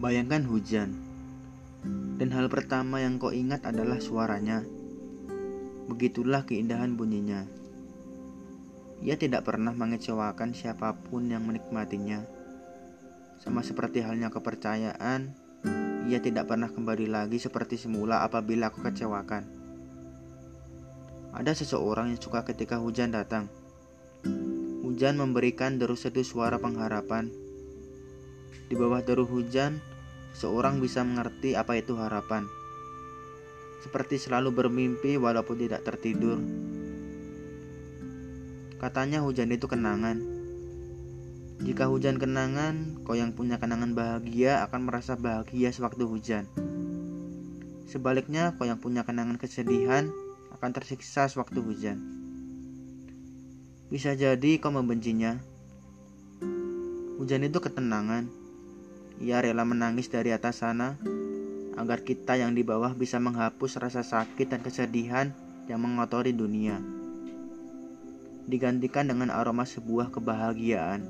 Bayangkan hujan, dan hal pertama yang kau ingat adalah suaranya. Begitulah keindahan bunyinya. Ia tidak pernah mengecewakan siapa pun yang menikmatinya. Sama seperti halnya kepercayaan, ia tidak pernah kembali lagi seperti semula apabila aku kecewakan. Ada seseorang yang suka ketika hujan datang. Hujan memberikan deru-sedu suara pengharapan. Di bawah deru hujan, seorang bisa mengerti apa itu harapan. Seperti selalu bermimpi walaupun tidak tertidur. Katanya hujan itu kenangan. Jika hujan kenangan, kau yang punya kenangan bahagia akan merasa bahagia sewaktu hujan. Sebaliknya, kau yang punya kenangan kesedihan akan tersiksa sewaktu hujan. Bisa jadi kau membencinya. Hujan itu ketenangan ia rela menangis dari atas sana agar kita yang di bawah bisa menghapus rasa sakit dan kesedihan yang mengotori dunia. Digantikan dengan aroma sebuah kebahagiaan.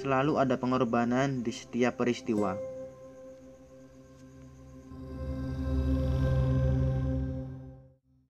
Selalu ada pengorbanan di setiap peristiwa.